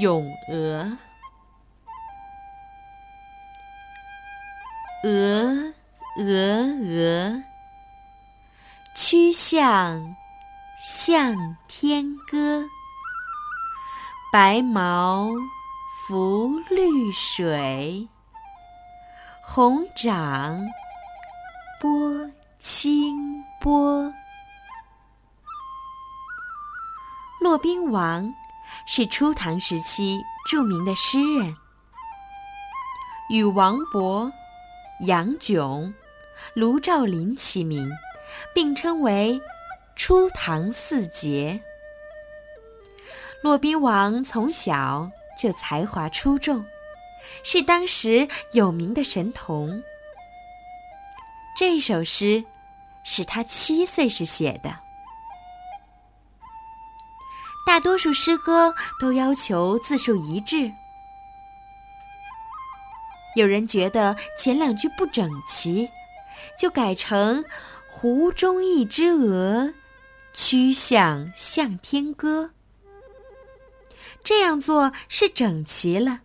咏鹅，鹅，鹅，鹅，曲项向天歌。白毛浮绿水，红掌拨清波。骆宾王是初唐时期著名的诗人，与王勃、杨炯、卢照邻齐名，并称为“初唐四杰”。骆宾王从小就才华出众，是当时有名的神童。这首诗是他七岁时写的。大多数诗歌都要求字数一致，有人觉得前两句不整齐，就改成“湖中一只鹅，曲项向天歌”。这样做是整齐了，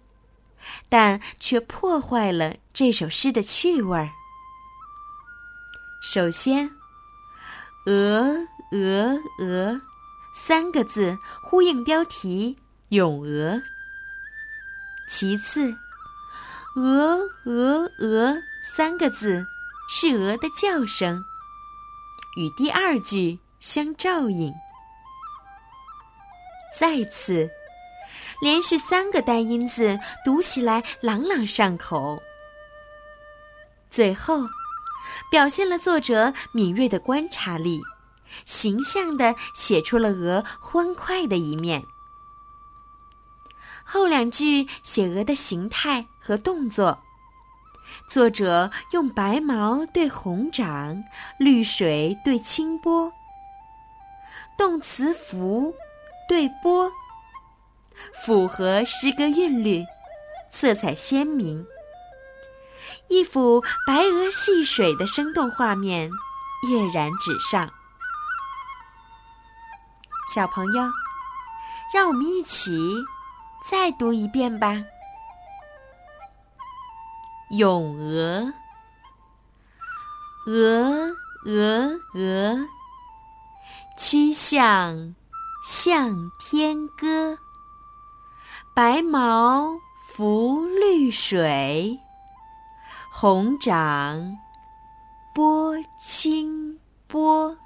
但却破坏了这首诗的趣味儿。首先，“鹅，鹅，鹅”三个字呼应标题“咏鹅”。其次，“鹅，鹅，鹅”三个字是鹅的叫声，与第二句相照应。再次。连续三个单音字读起来朗朗上口。最后，表现了作者敏锐的观察力，形象地写出了鹅欢快的一面。后两句写鹅的形态和动作，作者用白毛对红掌，绿水对清波，动词浮对波。符合诗歌韵律，色彩鲜明，一幅白鹅戏水的生动画面跃然纸上。小朋友，让我们一起再读一遍吧，《咏鹅》。鹅，鹅，鹅，曲项向天歌。白毛浮绿水，红掌拨清波。